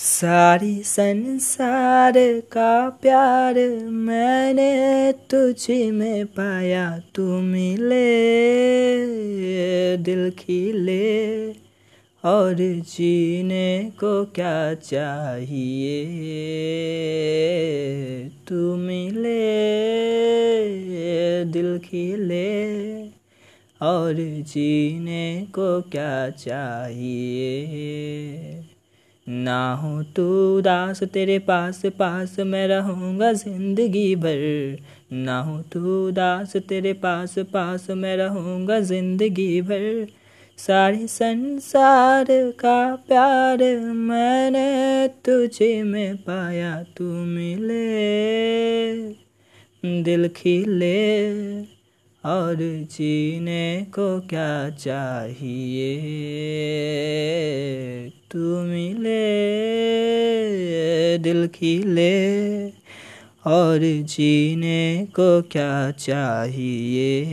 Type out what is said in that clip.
सारी संसार का प्यार मैंने तुझ में पाया, तू मिले, दिल खिले और जीने को क्या चाहिए? तू मिले, दिल खिले और जीने को क्या चाहिए? ना हो तू उदास, तेरे पास पास मैं रहूँगा ज़िंदगी भर। ना हो तू दास तेरे पास पास मैं रहूँगा ज़िंदगी भर। सारे संसार का प्यार मैंने तुझे में पाया, तू मिले। दिल खिले और जीने को क्या चाहिए? तू मिले। दिल की ले और जीने को क्या चाहिए?